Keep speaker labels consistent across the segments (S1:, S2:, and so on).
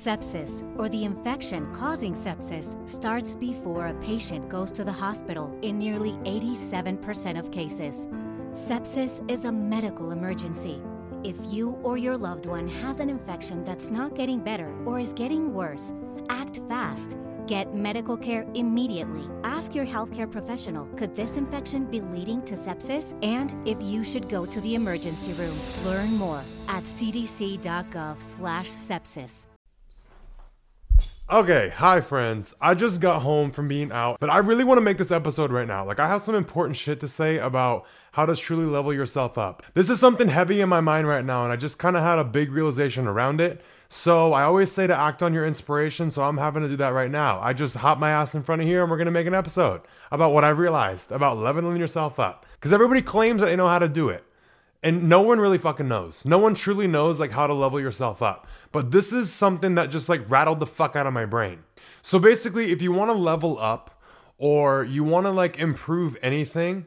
S1: Sepsis, or the infection causing sepsis, starts before a patient goes to the hospital in nearly 87% of cases. Sepsis is a medical emergency. If you or your loved one has an infection that's not getting better or is getting worse, act fast. Get medical care immediately. Ask your healthcare professional could this infection be leading to sepsis? And if you should go to the emergency room. Learn more at cdc.gov/sepsis.
S2: Okay, hi friends. I just got home from being out, but I really want to make this episode right now. Like, I have some important shit to say about how to truly level yourself up. This is something heavy in my mind right now, and I just kind of had a big realization around it. So, I always say to act on your inspiration, so I'm having to do that right now. I just hop my ass in front of here and we're gonna make an episode about what I've realized about leveling yourself up. Because everybody claims that they know how to do it. And no one really fucking knows. No one truly knows like how to level yourself up. But this is something that just like rattled the fuck out of my brain. So basically, if you want to level up or you want to like improve anything,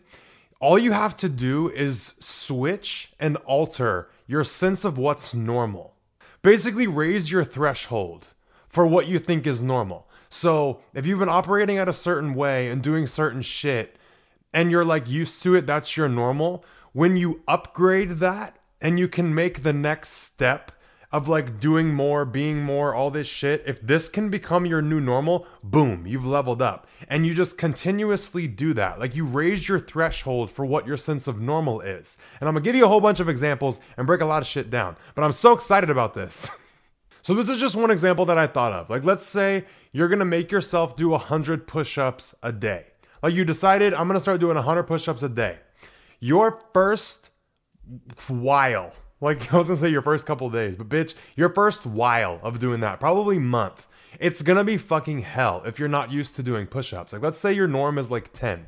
S2: all you have to do is switch and alter your sense of what's normal. Basically, raise your threshold for what you think is normal. So, if you've been operating at a certain way and doing certain shit and you're like used to it, that's your normal. When you upgrade that and you can make the next step of like doing more, being more, all this shit, if this can become your new normal, boom, you've leveled up. And you just continuously do that. Like you raise your threshold for what your sense of normal is. And I'm gonna give you a whole bunch of examples and break a lot of shit down. But I'm so excited about this. so this is just one example that I thought of. Like let's say you're gonna make yourself do 100 push-ups a day. Like you decided, I'm gonna start doing 100 push-ups a day. Your first while like I was gonna say your first couple days, but bitch, your first while of doing that, probably month, it's gonna be fucking hell if you're not used to doing push-ups. Like let's say your norm is like 10.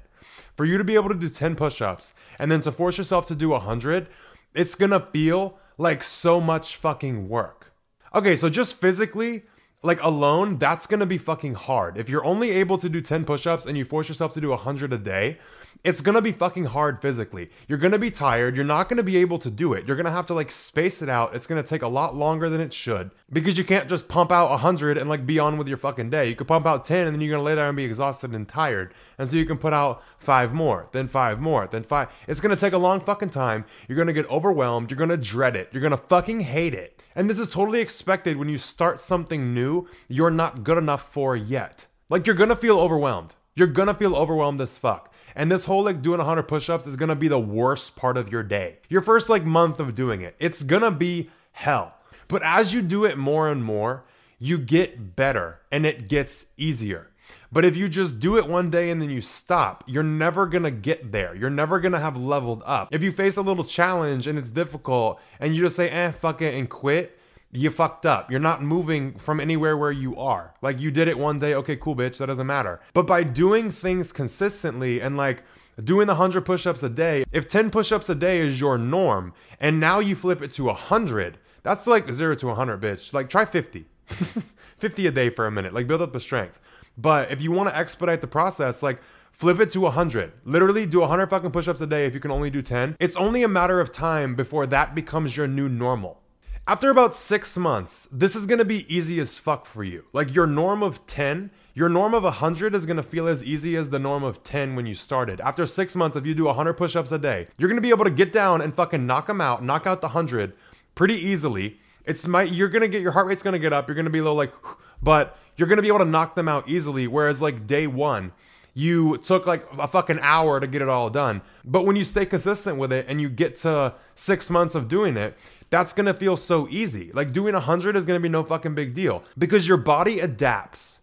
S2: For you to be able to do 10 push-ups and then to force yourself to do 100, it's gonna feel like so much fucking work. Okay, so just physically, like alone, that's gonna be fucking hard. If you're only able to do 10 push ups and you force yourself to do 100 a day, it's gonna be fucking hard physically. You're gonna be tired. You're not gonna be able to do it. You're gonna have to like space it out. It's gonna take a lot longer than it should because you can't just pump out 100 and like be on with your fucking day. You could pump out 10 and then you're gonna lay there and be exhausted and tired. And so you can put out five more, then five more, then five. It's gonna take a long fucking time. You're gonna get overwhelmed. You're gonna dread it. You're gonna fucking hate it. And this is totally expected when you start something new you're not good enough for yet. Like you're gonna feel overwhelmed. You're gonna feel overwhelmed as fuck. And this whole like doing 100 push ups is gonna be the worst part of your day. Your first like month of doing it, it's gonna be hell. But as you do it more and more, you get better and it gets easier. But if you just do it one day and then you stop, you're never gonna get there. You're never gonna have leveled up. If you face a little challenge and it's difficult and you just say, eh, fuck it, and quit, you fucked up. You're not moving from anywhere where you are. Like you did it one day, okay, cool, bitch, that doesn't matter. But by doing things consistently and like doing the 100 push-ups a day, if 10 push-ups a day is your norm and now you flip it to 100, that's like 0 to 100, bitch. Like try 50. 50 a day for a minute. Like build up the strength. But if you want to expedite the process, like flip it to 100. Literally do 100 fucking push-ups a day if you can only do 10. It's only a matter of time before that becomes your new normal. After about six months, this is gonna be easy as fuck for you. Like your norm of 10, your norm of 100 is gonna feel as easy as the norm of 10 when you started. After six months, if you do 100 push ups a day, you're gonna be able to get down and fucking knock them out, knock out the 100 pretty easily. It's my, you're gonna get, your heart rate's gonna get up, you're gonna be a little like, but you're gonna be able to knock them out easily. Whereas like day one, you took like a fucking hour to get it all done. But when you stay consistent with it and you get to six months of doing it, that's gonna feel so easy. Like doing 100 is gonna be no fucking big deal because your body adapts.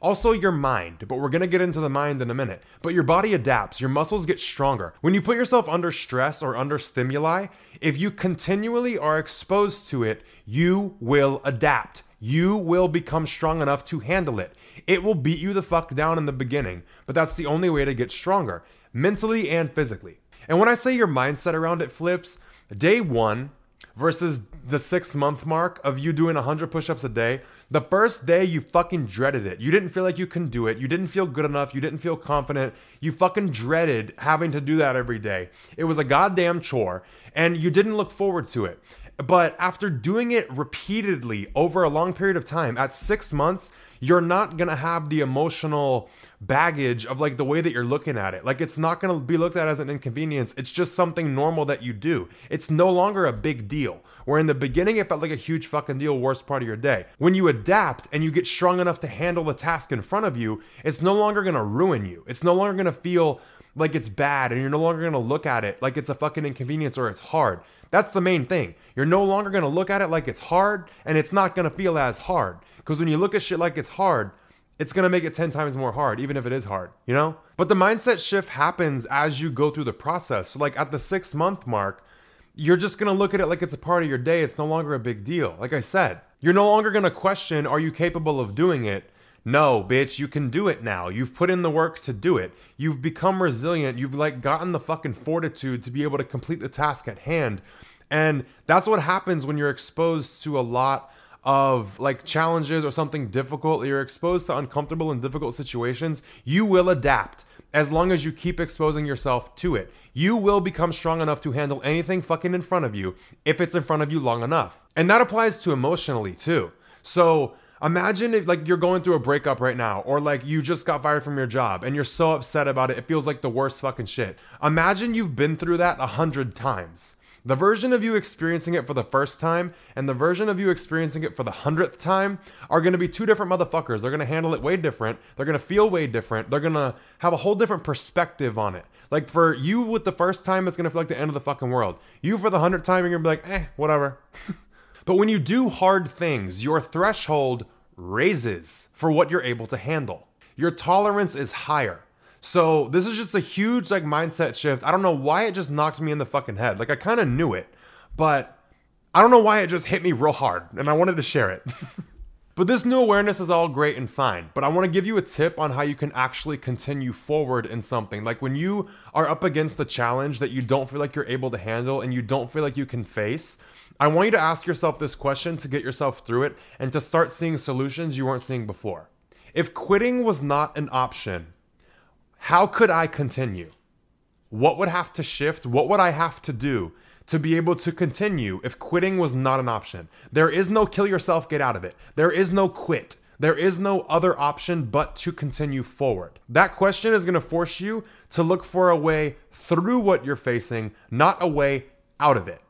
S2: Also, your mind, but we're gonna get into the mind in a minute. But your body adapts, your muscles get stronger. When you put yourself under stress or under stimuli, if you continually are exposed to it, you will adapt. You will become strong enough to handle it. It will beat you the fuck down in the beginning, but that's the only way to get stronger, mentally and physically. And when I say your mindset around it flips, day one, versus the six month mark of you doing 100 push ups a day. The first day you fucking dreaded it. You didn't feel like you can do it. You didn't feel good enough. You didn't feel confident. You fucking dreaded having to do that every day. It was a goddamn chore and you didn't look forward to it. But after doing it repeatedly over a long period of time, at six months, you're not gonna have the emotional baggage of like the way that you're looking at it. Like it's not gonna be looked at as an inconvenience. It's just something normal that you do. It's no longer a big deal. Where in the beginning it felt like a huge fucking deal, worst part of your day. When you adapt and you get strong enough to handle the task in front of you, it's no longer gonna ruin you. It's no longer gonna feel like it's bad and you're no longer gonna look at it like it's a fucking inconvenience or it's hard. That's the main thing. You're no longer gonna look at it like it's hard and it's not gonna feel as hard. Because when you look at shit like it's hard, it's gonna make it 10 times more hard, even if it is hard, you know? But the mindset shift happens as you go through the process. So, like at the six month mark, you're just gonna look at it like it's a part of your day. It's no longer a big deal. Like I said, you're no longer gonna question, are you capable of doing it? No, bitch, you can do it now. You've put in the work to do it. You've become resilient. You've like gotten the fucking fortitude to be able to complete the task at hand. And that's what happens when you're exposed to a lot of like challenges or something difficult, you're exposed to uncomfortable and difficult situations, you will adapt as long as you keep exposing yourself to it. You will become strong enough to handle anything fucking in front of you if it's in front of you long enough. And that applies to emotionally too. So, Imagine if like you're going through a breakup right now, or like you just got fired from your job and you're so upset about it, it feels like the worst fucking shit. Imagine you've been through that a hundred times. The version of you experiencing it for the first time and the version of you experiencing it for the hundredth time are gonna be two different motherfuckers. They're gonna handle it way different. They're gonna feel way different. They're gonna have a whole different perspective on it. Like for you with the first time, it's gonna feel like the end of the fucking world. You for the hundredth time, you're gonna be like, eh, whatever. But when you do hard things, your threshold raises for what you're able to handle. Your tolerance is higher. So this is just a huge like mindset shift. I don't know why it just knocked me in the fucking head. Like I kind of knew it, but I don't know why it just hit me real hard and I wanted to share it. but this new awareness is all great and fine, but I want to give you a tip on how you can actually continue forward in something. Like when you are up against the challenge that you don't feel like you're able to handle and you don't feel like you can face, I want you to ask yourself this question to get yourself through it and to start seeing solutions you weren't seeing before. If quitting was not an option, how could I continue? What would have to shift? What would I have to do to be able to continue if quitting was not an option? There is no kill yourself, get out of it. There is no quit. There is no other option but to continue forward. That question is going to force you to look for a way through what you're facing, not a way out of it.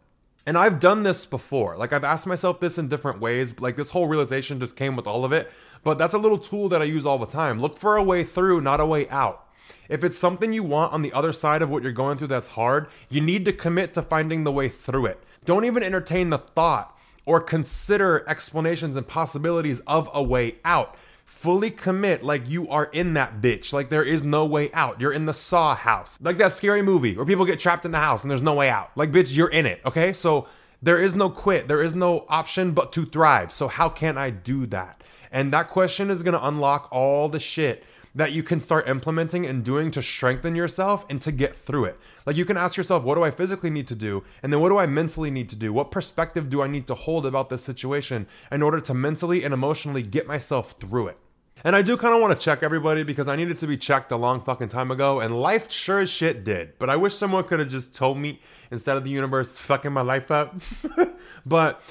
S2: And I've done this before. Like I've asked myself this in different ways. Like this whole realization just came with all of it. But that's a little tool that I use all the time. Look for a way through, not a way out. If it's something you want on the other side of what you're going through that's hard, you need to commit to finding the way through it. Don't even entertain the thought or consider explanations and possibilities of a way out fully commit like you are in that bitch. Like there is no way out. You're in the saw house. Like that scary movie where people get trapped in the house and there's no way out. Like bitch, you're in it. Okay. So there is no quit. There is no option but to thrive. So how can I do that? And that question is to unlock all the shit that you can start implementing and doing to strengthen yourself and to get through it. Like you can ask yourself, what do I physically need to do? And then what do I mentally need to do? What perspective do I need to hold about this situation in order to mentally and emotionally get myself through it? And I do kind of want to check everybody because I needed to be checked a long fucking time ago, and life sure as shit did. But I wish someone could have just told me instead of the universe fucking my life up. but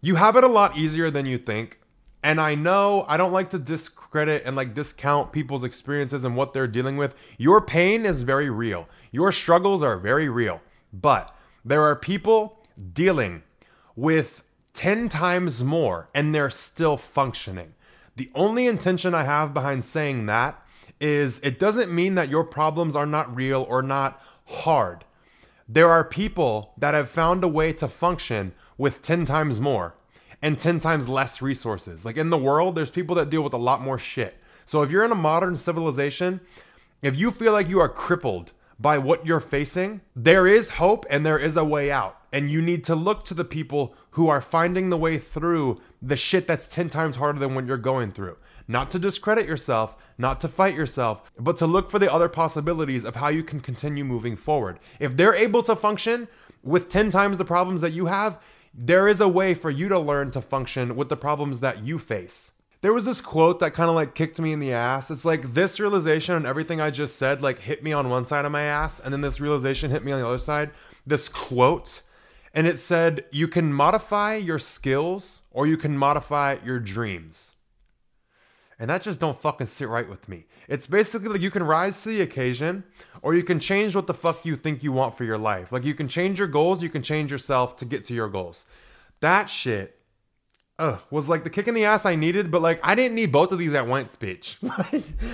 S2: you have it a lot easier than you think. And I know I don't like to discredit and like discount people's experiences and what they're dealing with. Your pain is very real, your struggles are very real. But there are people dealing with 10 times more and they're still functioning. The only intention I have behind saying that is it doesn't mean that your problems are not real or not hard. There are people that have found a way to function with 10 times more and 10 times less resources. Like in the world, there's people that deal with a lot more shit. So if you're in a modern civilization, if you feel like you are crippled by what you're facing, there is hope and there is a way out. And you need to look to the people who are finding the way through the shit that's 10 times harder than what you're going through. Not to discredit yourself, not to fight yourself, but to look for the other possibilities of how you can continue moving forward. If they're able to function with 10 times the problems that you have, there is a way for you to learn to function with the problems that you face. There was this quote that kind of like kicked me in the ass. It's like this realization and everything I just said like hit me on one side of my ass and then this realization hit me on the other side. This quote And it said you can modify your skills or you can modify your dreams. And that just don't fucking sit right with me. It's basically like you can rise to the occasion or you can change what the fuck you think you want for your life. Like you can change your goals, you can change yourself to get to your goals. That shit uh, was like the kick in the ass I needed, but like I didn't need both of these at once, bitch.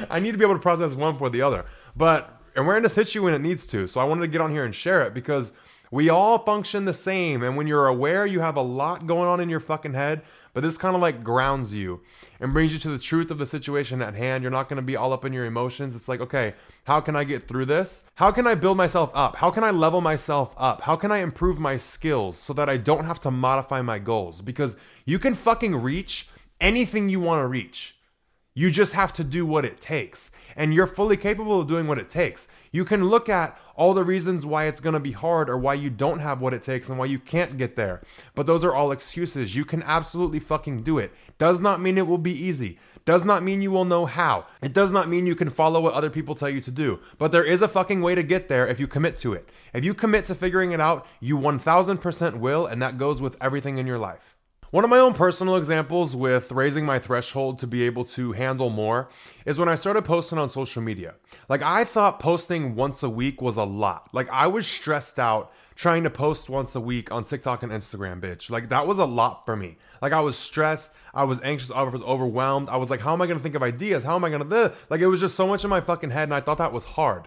S2: I need to be able to process one for the other. But awareness hits you when it needs to. So I wanted to get on here and share it because we all function the same. And when you're aware, you have a lot going on in your fucking head, but this kind of like grounds you and brings you to the truth of the situation at hand. You're not going to be all up in your emotions. It's like, okay, how can I get through this? How can I build myself up? How can I level myself up? How can I improve my skills so that I don't have to modify my goals? Because you can fucking reach anything you want to reach. You just have to do what it takes. And you're fully capable of doing what it takes. You can look at all the reasons why it's going to be hard or why you don't have what it takes and why you can't get there. But those are all excuses. You can absolutely fucking do it. Does not mean it will be easy. Does not mean you will know how. It does not mean you can follow what other people tell you to do. But there is a fucking way to get there if you commit to it. If you commit to figuring it out, you 1000% will, and that goes with everything in your life. One of my own personal examples with raising my threshold to be able to handle more is when I started posting on social media. Like, I thought posting once a week was a lot. Like, I was stressed out trying to post once a week on TikTok and Instagram, bitch. Like, that was a lot for me. Like, I was stressed. I was anxious. I was overwhelmed. I was like, how am I going to think of ideas? How am I going to, like, it was just so much in my fucking head, and I thought that was hard.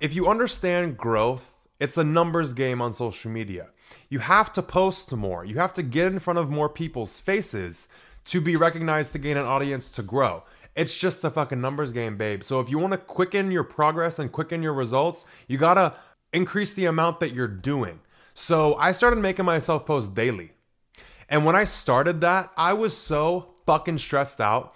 S2: If you understand growth, it's a numbers game on social media. You have to post more. You have to get in front of more people's faces to be recognized, to gain an audience, to grow. It's just a fucking numbers game, babe. So if you want to quicken your progress and quicken your results, you gotta increase the amount that you're doing. So I started making myself post daily. And when I started that, I was so fucking stressed out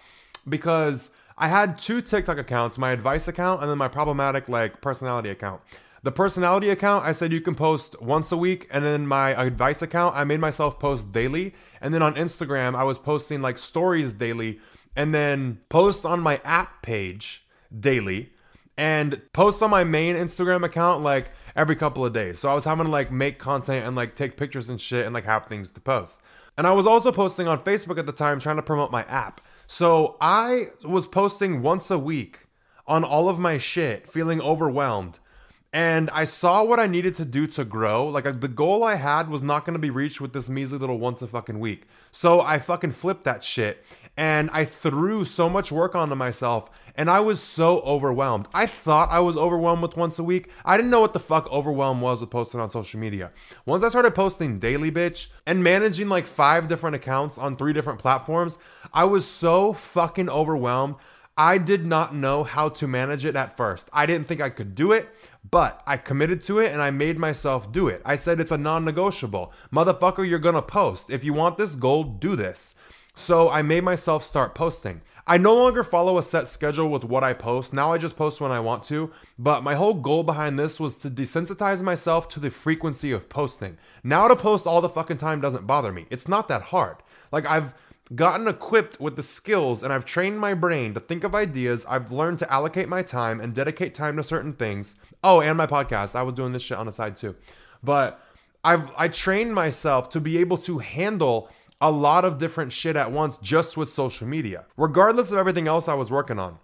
S2: because I had two TikTok accounts, my advice account and then my problematic like personality account. The personality account, I said you can post once a week, and then my advice account, I made myself post daily. And then on Instagram, I was posting like stories daily, and then posts on my app page daily, and posts on my main Instagram account like every couple of days. So I was having to like make content and like take pictures and shit and like have things to post. And I was also posting on Facebook at the time trying to promote my app. So I was posting once a week on all of my shit, feeling overwhelmed and I saw what I needed to do to grow. Like the goal I had was not going to be reached with this measly little once a fucking week. So I fucking flipped that shit and I threw so much work onto myself and I was so overwhelmed. I thought I was overwhelmed with once a week. I didn't know what the fuck overwhelm was with posting on social media. Once I started posting daily, bitch, and managing like five different accounts on three different platforms, I was so fucking overwhelmed. I did not know how to manage it at first. I didn't think I could do it. But I committed to it and I made myself do it. I said it's a non negotiable. Motherfucker, you're gonna post. If you want this goal, do this. So I made myself start posting. I no longer follow a set schedule with what I post. Now I just post when I want to. But my whole goal behind this was to desensitize myself to the frequency of posting. Now to post all the fucking time doesn't bother me. It's not that hard. Like I've gotten equipped with the skills and I've trained my brain to think of ideas. I've learned to allocate my time and dedicate time to certain things. Oh, and my podcast. I was doing this shit on the side too. But I've I trained myself to be able to handle a lot of different shit at once just with social media, regardless of everything else I was working on.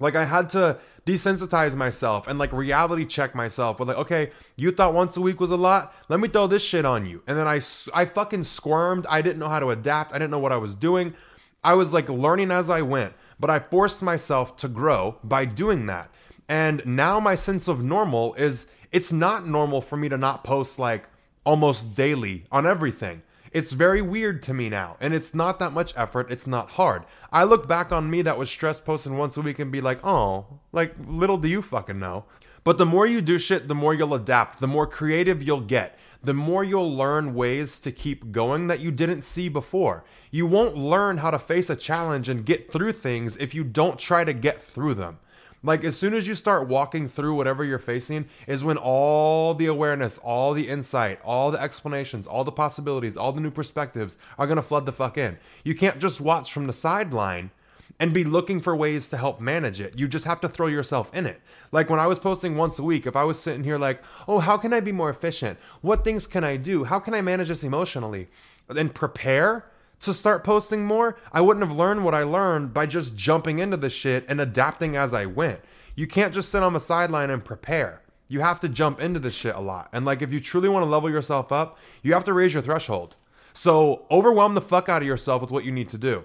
S2: Like I had to desensitize myself and like reality check myself with like, okay, you thought once a week was a lot. Let me throw this shit on you. And then I, I fucking squirmed. I didn't know how to adapt. I didn't know what I was doing. I was like learning as I went, but I forced myself to grow by doing that. And now my sense of normal is it's not normal for me to not post like almost daily on everything. It's very weird to me now, and it's not that much effort. It's not hard. I look back on me that was stress posting once a week and be like, oh, like little do you fucking know. But the more you do shit, the more you'll adapt, the more creative you'll get, the more you'll learn ways to keep going that you didn't see before. You won't learn how to face a challenge and get through things if you don't try to get through them. Like as soon as you start walking through whatever you're facing is when all the awareness, all the insight, all the explanations, all the possibilities, all the new perspectives are going to flood the fuck in. You can't just watch from the sideline and be looking for ways to help manage it. You just have to throw yourself in it. Like when I was posting once a week, if I was sitting here like, oh, how can I be more efficient? What things can I do? How can I manage this emotionally? And prepare to start posting more, I wouldn't have learned what I learned by just jumping into the shit and adapting as I went. You can't just sit on the sideline and prepare. You have to jump into this shit a lot. And like if you truly want to level yourself up, you have to raise your threshold. So overwhelm the fuck out of yourself with what you need to do.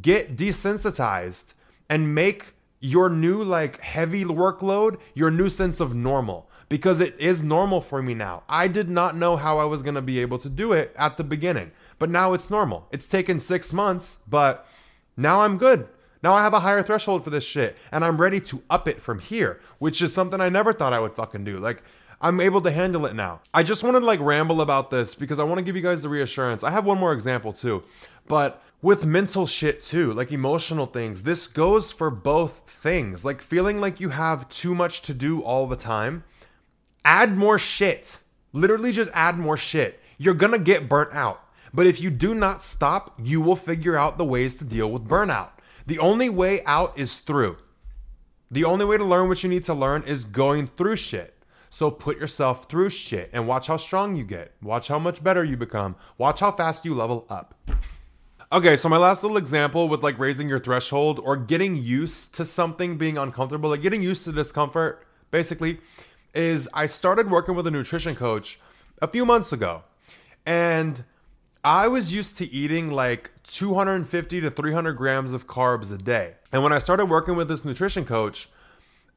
S2: Get desensitized and make your new like heavy workload your new sense of normal because it is normal for me now. I did not know how I was going to be able to do it at the beginning, but now it's normal. It's taken 6 months, but now I'm good. Now I have a higher threshold for this shit and I'm ready to up it from here, which is something I never thought I would fucking do. Like I'm able to handle it now. I just wanted to like ramble about this because I want to give you guys the reassurance. I have one more example too, but with mental shit too, like emotional things, this goes for both things. Like feeling like you have too much to do all the time. Add more shit. Literally just add more shit. You're gonna get burnt out. But if you do not stop, you will figure out the ways to deal with burnout. The only way out is through. The only way to learn what you need to learn is going through shit. So put yourself through shit and watch how strong you get. Watch how much better you become. Watch how fast you level up. Okay, so my last little example with like raising your threshold or getting used to something being uncomfortable, like getting used to discomfort, basically, is I started working with a nutrition coach a few months ago. And I was used to eating like 250 to 300 grams of carbs a day. And when I started working with this nutrition coach,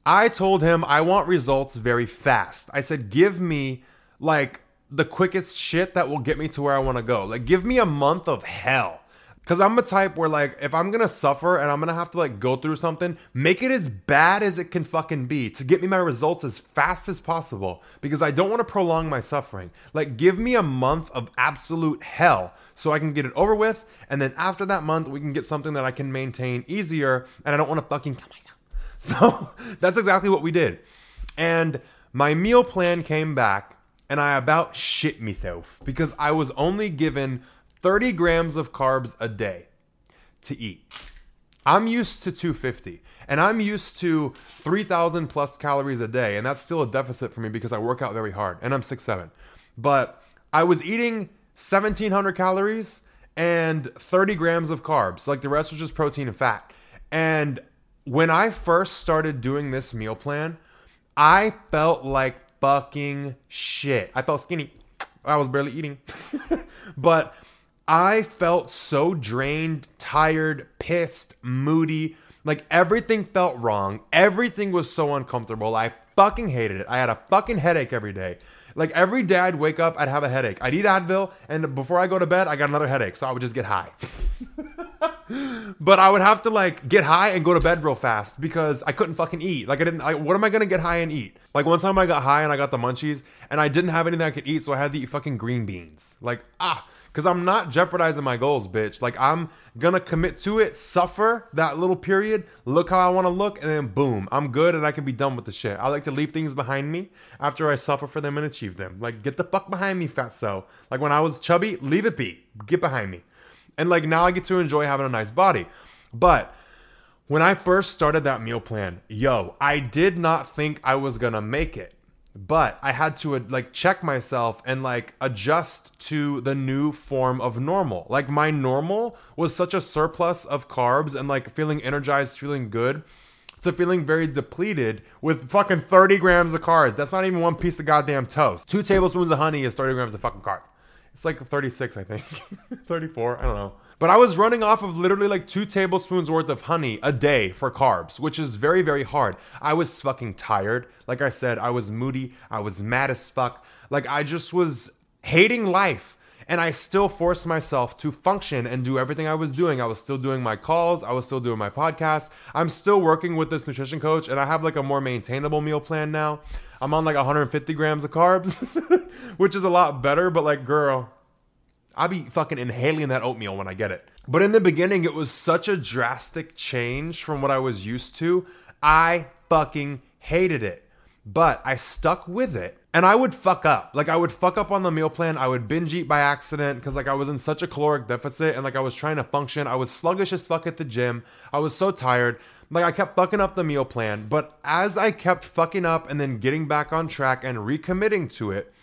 S2: I told him I want results very fast. I said, give me like the quickest shit that will get me to where I want to go. Like, give me a month of hell. Cause I'm a type where like if I'm gonna suffer and I'm gonna have to like go through something, make it as bad as it can fucking be to get me my results as fast as possible. Because I don't want to prolong my suffering. Like give me a month of absolute hell so I can get it over with, and then after that month we can get something that I can maintain easier, and I don't want to fucking kill myself. So that's exactly what we did. And my meal plan came back, and I about shit myself because I was only given 30 grams of carbs a day to eat. I'm used to 250 and I'm used to 3,000 plus calories a day. And that's still a deficit for me because I work out very hard and I'm 6'7. But I was eating 1,700 calories and 30 grams of carbs. Like the rest was just protein and fat. And when I first started doing this meal plan, I felt like fucking shit. I felt skinny. I was barely eating. but I felt so drained, tired, pissed, moody. Like everything felt wrong. Everything was so uncomfortable. I fucking hated it. I had a fucking headache every day. Like every day I'd wake up, I'd have a headache. I'd eat Advil, and before I go to bed, I got another headache. So I would just get high. but I would have to like get high and go to bed real fast because I couldn't fucking eat. Like I didn't. Like, what am I gonna get high and eat? Like one time I got high and I got the munchies, and I didn't have anything I could eat, so I had to eat fucking green beans. Like ah. Because I'm not jeopardizing my goals, bitch. Like, I'm gonna commit to it, suffer that little period, look how I wanna look, and then boom, I'm good and I can be done with the shit. I like to leave things behind me after I suffer for them and achieve them. Like, get the fuck behind me, fat so. Like, when I was chubby, leave it be. Get behind me. And like, now I get to enjoy having a nice body. But, when I first started that meal plan, yo, I did not think I was gonna make it but I had to uh, like check myself and like adjust to the new form of normal. Like my normal was such a surplus of carbs and like feeling energized, feeling good, to feeling very depleted with fucking 30 grams of carbs. That's not even one piece of goddamn toast. Two tablespoons of honey is 30 grams of fucking carbs. It's like 36, I think. 34, I don't know. But I was running off of literally like two tablespoons worth of honey a day for carbs, which is very, very hard. I was fucking tired. Like I said, I was moody. I was mad as fuck. Like I just was hating life. And I still forced myself to function and do everything I was doing. I was still doing my calls. I was still doing my podcast. I'm still working with this nutrition coach, and I have like a more maintainable meal plan now. I'm on like 150 grams of carbs, which is a lot better. But like, girl, I'll be fucking inhaling that oatmeal when I get it. But in the beginning, it was such a drastic change from what I was used to. I fucking hated it. But I stuck with it. And I would fuck up. Like I would fuck up on the meal plan. I would binge eat by accident because like I was in such a caloric deficit and like I was trying to function. I was sluggish as fuck at the gym. I was so tired. Like I kept fucking up the meal plan. But as I kept fucking up and then getting back on track and recommitting to it,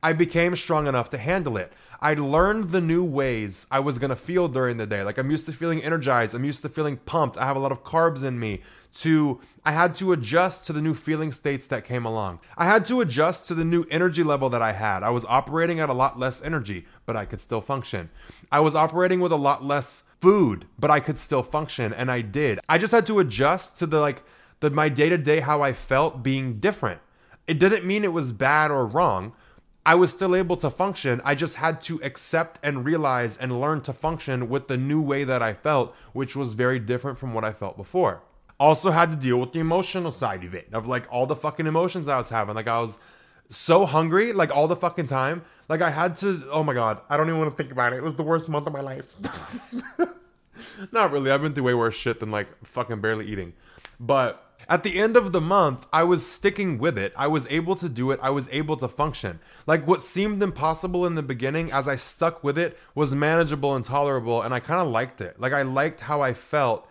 S2: I became strong enough to handle it. I learned the new ways I was gonna feel during the day. Like I'm used to feeling energized. I'm used to feeling pumped. I have a lot of carbs in me. To I had to adjust to the new feeling states that came along. I had to adjust to the new energy level that I had. I was operating at a lot less energy, but I could still function. I was operating with a lot less food, but I could still function, and I did. I just had to adjust to the like the my day to day how I felt being different. It didn't mean it was bad or wrong. I was still able to function. I just had to accept and realize and learn to function with the new way that I felt, which was very different from what I felt before. Also had to deal with the emotional side of it, of like all the fucking emotions I was having. Like I was so hungry, like all the fucking time. Like I had to, oh my God, I don't even want to think about it. It was the worst month of my life. Not really. I've been through way worse shit than like fucking barely eating. But at the end of the month, I was sticking with it. I was able to do it. I was able to function. Like what seemed impossible in the beginning, as I stuck with it, was manageable and tolerable. And I kind of liked it. Like I liked how I felt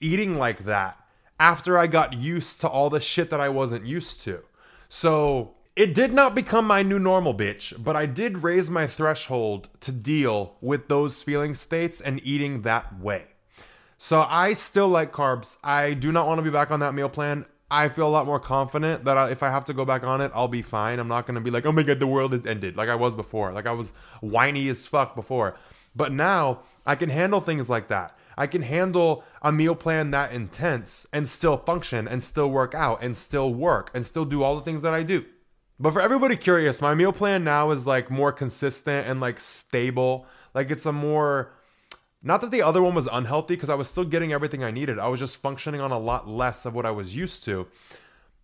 S2: eating like that after I got used to all the shit that I wasn't used to. So it did not become my new normal, bitch, but I did raise my threshold to deal with those feeling states and eating that way. So I still like carbs. I do not want to be back on that meal plan. I feel a lot more confident that I, if I have to go back on it, I'll be fine. I'm not going to be like, oh my God, the world has ended like I was before. Like I was whiny as fuck before. But now I can handle things like that. I can handle a meal plan that intense and still function and still work out and still work and still do all the things that I do. But for everybody curious, my meal plan now is like more consistent and like stable. Like it's a more not that the other one was unhealthy because I was still getting everything I needed. I was just functioning on a lot less of what I was used to.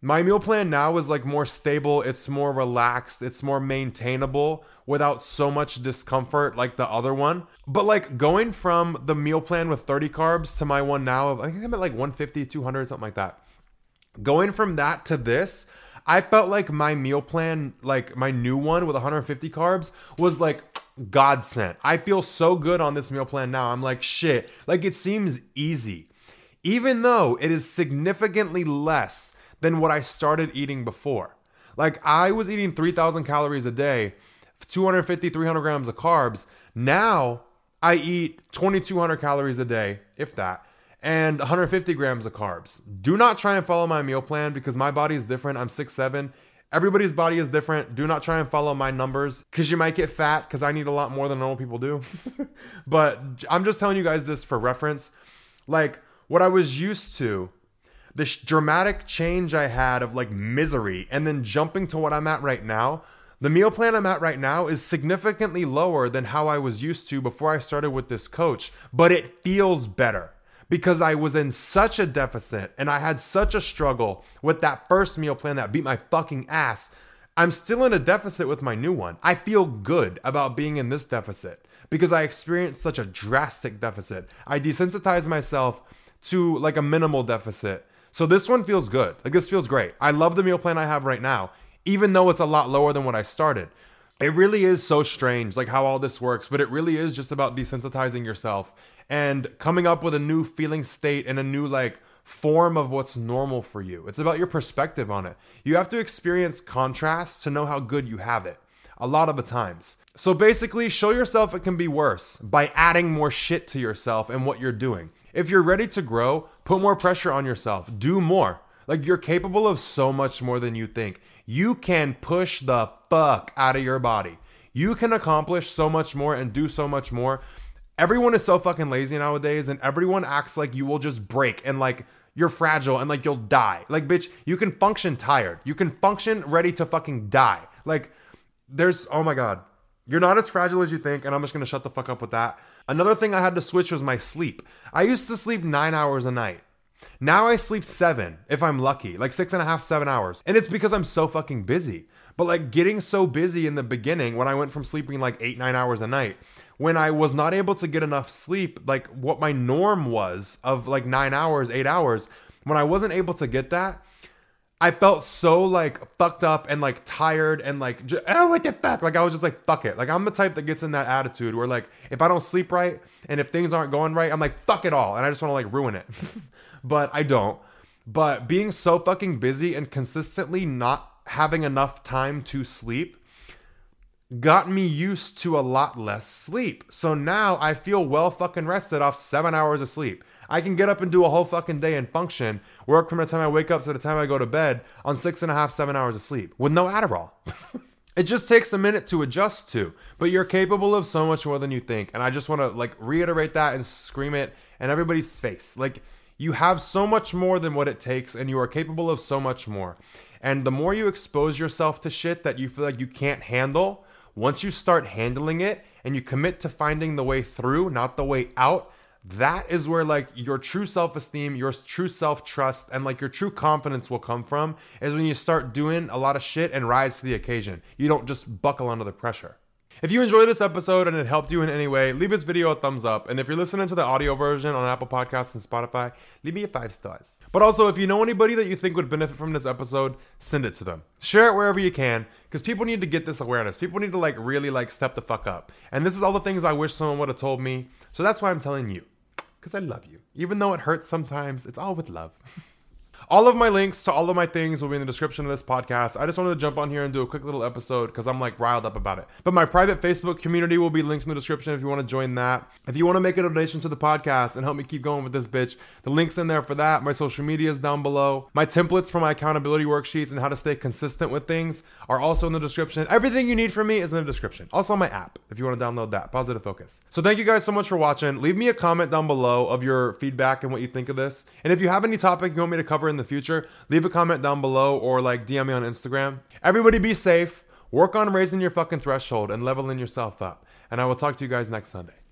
S2: My meal plan now is like more stable, it's more relaxed, it's more maintainable without so much discomfort like the other one. But like going from the meal plan with 30 carbs to my one now of I think I'm at like 150, 200, something like that. Going from that to this, I felt like my meal plan, like my new one with 150 carbs, was like God sent. I feel so good on this meal plan now. I'm like, shit. Like it seems easy, even though it is significantly less than what I started eating before. Like I was eating 3,000 calories a day, 250, 300 grams of carbs. Now I eat 2,200 calories a day, if that, and 150 grams of carbs. Do not try and follow my meal plan because my body is different. I'm 6'7 Everybody's body is different. Do not try and follow my numbers because you might get fat because I need a lot more than normal people do. but I'm just telling you guys this for reference. Like what I was used to, this dramatic change I had of like misery and then jumping to what I'm at right now. The meal plan I'm at right now is significantly lower than how I was used to before I started with this coach, but it feels better because I was in such a deficit and I had such a struggle with that first meal plan that beat my fucking ass. I'm still in a deficit with my new one. I feel good about being in this deficit because I experienced such a drastic deficit. I desensitized myself to like a minimal deficit. So this one feels good. Like this feels great. I love the meal plan I have right now, even though it's a lot lower than what I started. It really is so strange, like how all this works, but it really is just about desensitizing yourself and coming up with a new feeling state and a new like form of what's normal for you. It's about your perspective on it. You have to experience contrast to know how good you have it a lot of the times. So basically, show yourself it can be worse by adding more shit to yourself and what you're doing. If you're ready to grow, put more pressure on yourself. Do more. Like you're capable of so much more than you think. You can push the fuck out of your body. You can accomplish so much more and do so much more everyone is so fucking lazy nowadays and everyone acts like you will just break and like you're fragile and like you'll die. Like, bitch, you can function tired. You can function ready to fucking die. Like, there's, oh my God. You're not as fragile as you think, and I'm just gonna shut the fuck up with that. Another thing I had to switch was my sleep. I used to sleep nine hours a night. Now I sleep seven if I'm lucky, like six and a half, seven hours. And it's because I'm so fucking busy. But like getting so busy in the beginning when I went from sleeping like eight, nine hours a night when I was not able to get enough sleep, like what my norm was of like nine hours, eight hours, when I wasn't able to get that, I felt so like fucked up and like tired and like j- oh what the fuck like I was just like fuck it like I'm the type that gets in that attitude where like if I don't sleep right and if things aren't going right I'm like fuck it all and I just want to like ruin it but I don't but being so fucking busy and consistently not having enough time to sleep got me used to a lot less sleep. So now I feel well fucking rested off seven hours of sleep. I can get up and do a whole fucking day and function, work from the time I wake up to the time I go to bed on six and a half, seven hours of sleep with no Adderall. it just takes a minute to adjust to, but you're capable of so much more than you think. And I just want to like reiterate that and scream it in everybody's face. Like, you have so much more than what it takes, and you are capable of so much more. And the more you expose yourself to shit that you feel like you can't handle, once you start handling it and you commit to finding the way through, not the way out, that is where like your true self-esteem, your true self-trust and like your true confidence will come from is when you start doing a lot of shit and rise to the occasion. You don't just buckle under the pressure. If you enjoyed this episode and it helped you in any way, leave this video a thumbs up. And if you're listening to the audio version on Apple Podcasts and Spotify, leave me a five stars. But also, if you know anybody that you think would benefit from this episode, send it to them. Share it wherever you can, because people need to get this awareness. People need to like really like step the fuck up. And this is all the things I wish someone would have told me. So that's why I'm telling you, because I love you. Even though it hurts sometimes, it's all with love. All of my links to all of my things will be in the description of this podcast. I just wanted to jump on here and do a quick little episode because I'm like riled up about it. But my private Facebook community will be linked in the description if you want to join that. If you want to make a donation to the podcast and help me keep going with this bitch, the link's in there for that. My social media is down below. My templates for my accountability worksheets and how to stay consistent with things are also in the description. Everything you need from me is in the description. Also on my app if you want to download that. Positive Focus. So thank you guys so much for watching. Leave me a comment down below of your feedback and what you think of this. And if you have any topic you want me to cover in the future, leave a comment down below or like DM me on Instagram. Everybody be safe. Work on raising your fucking threshold and leveling yourself up. And I will talk to you guys next Sunday.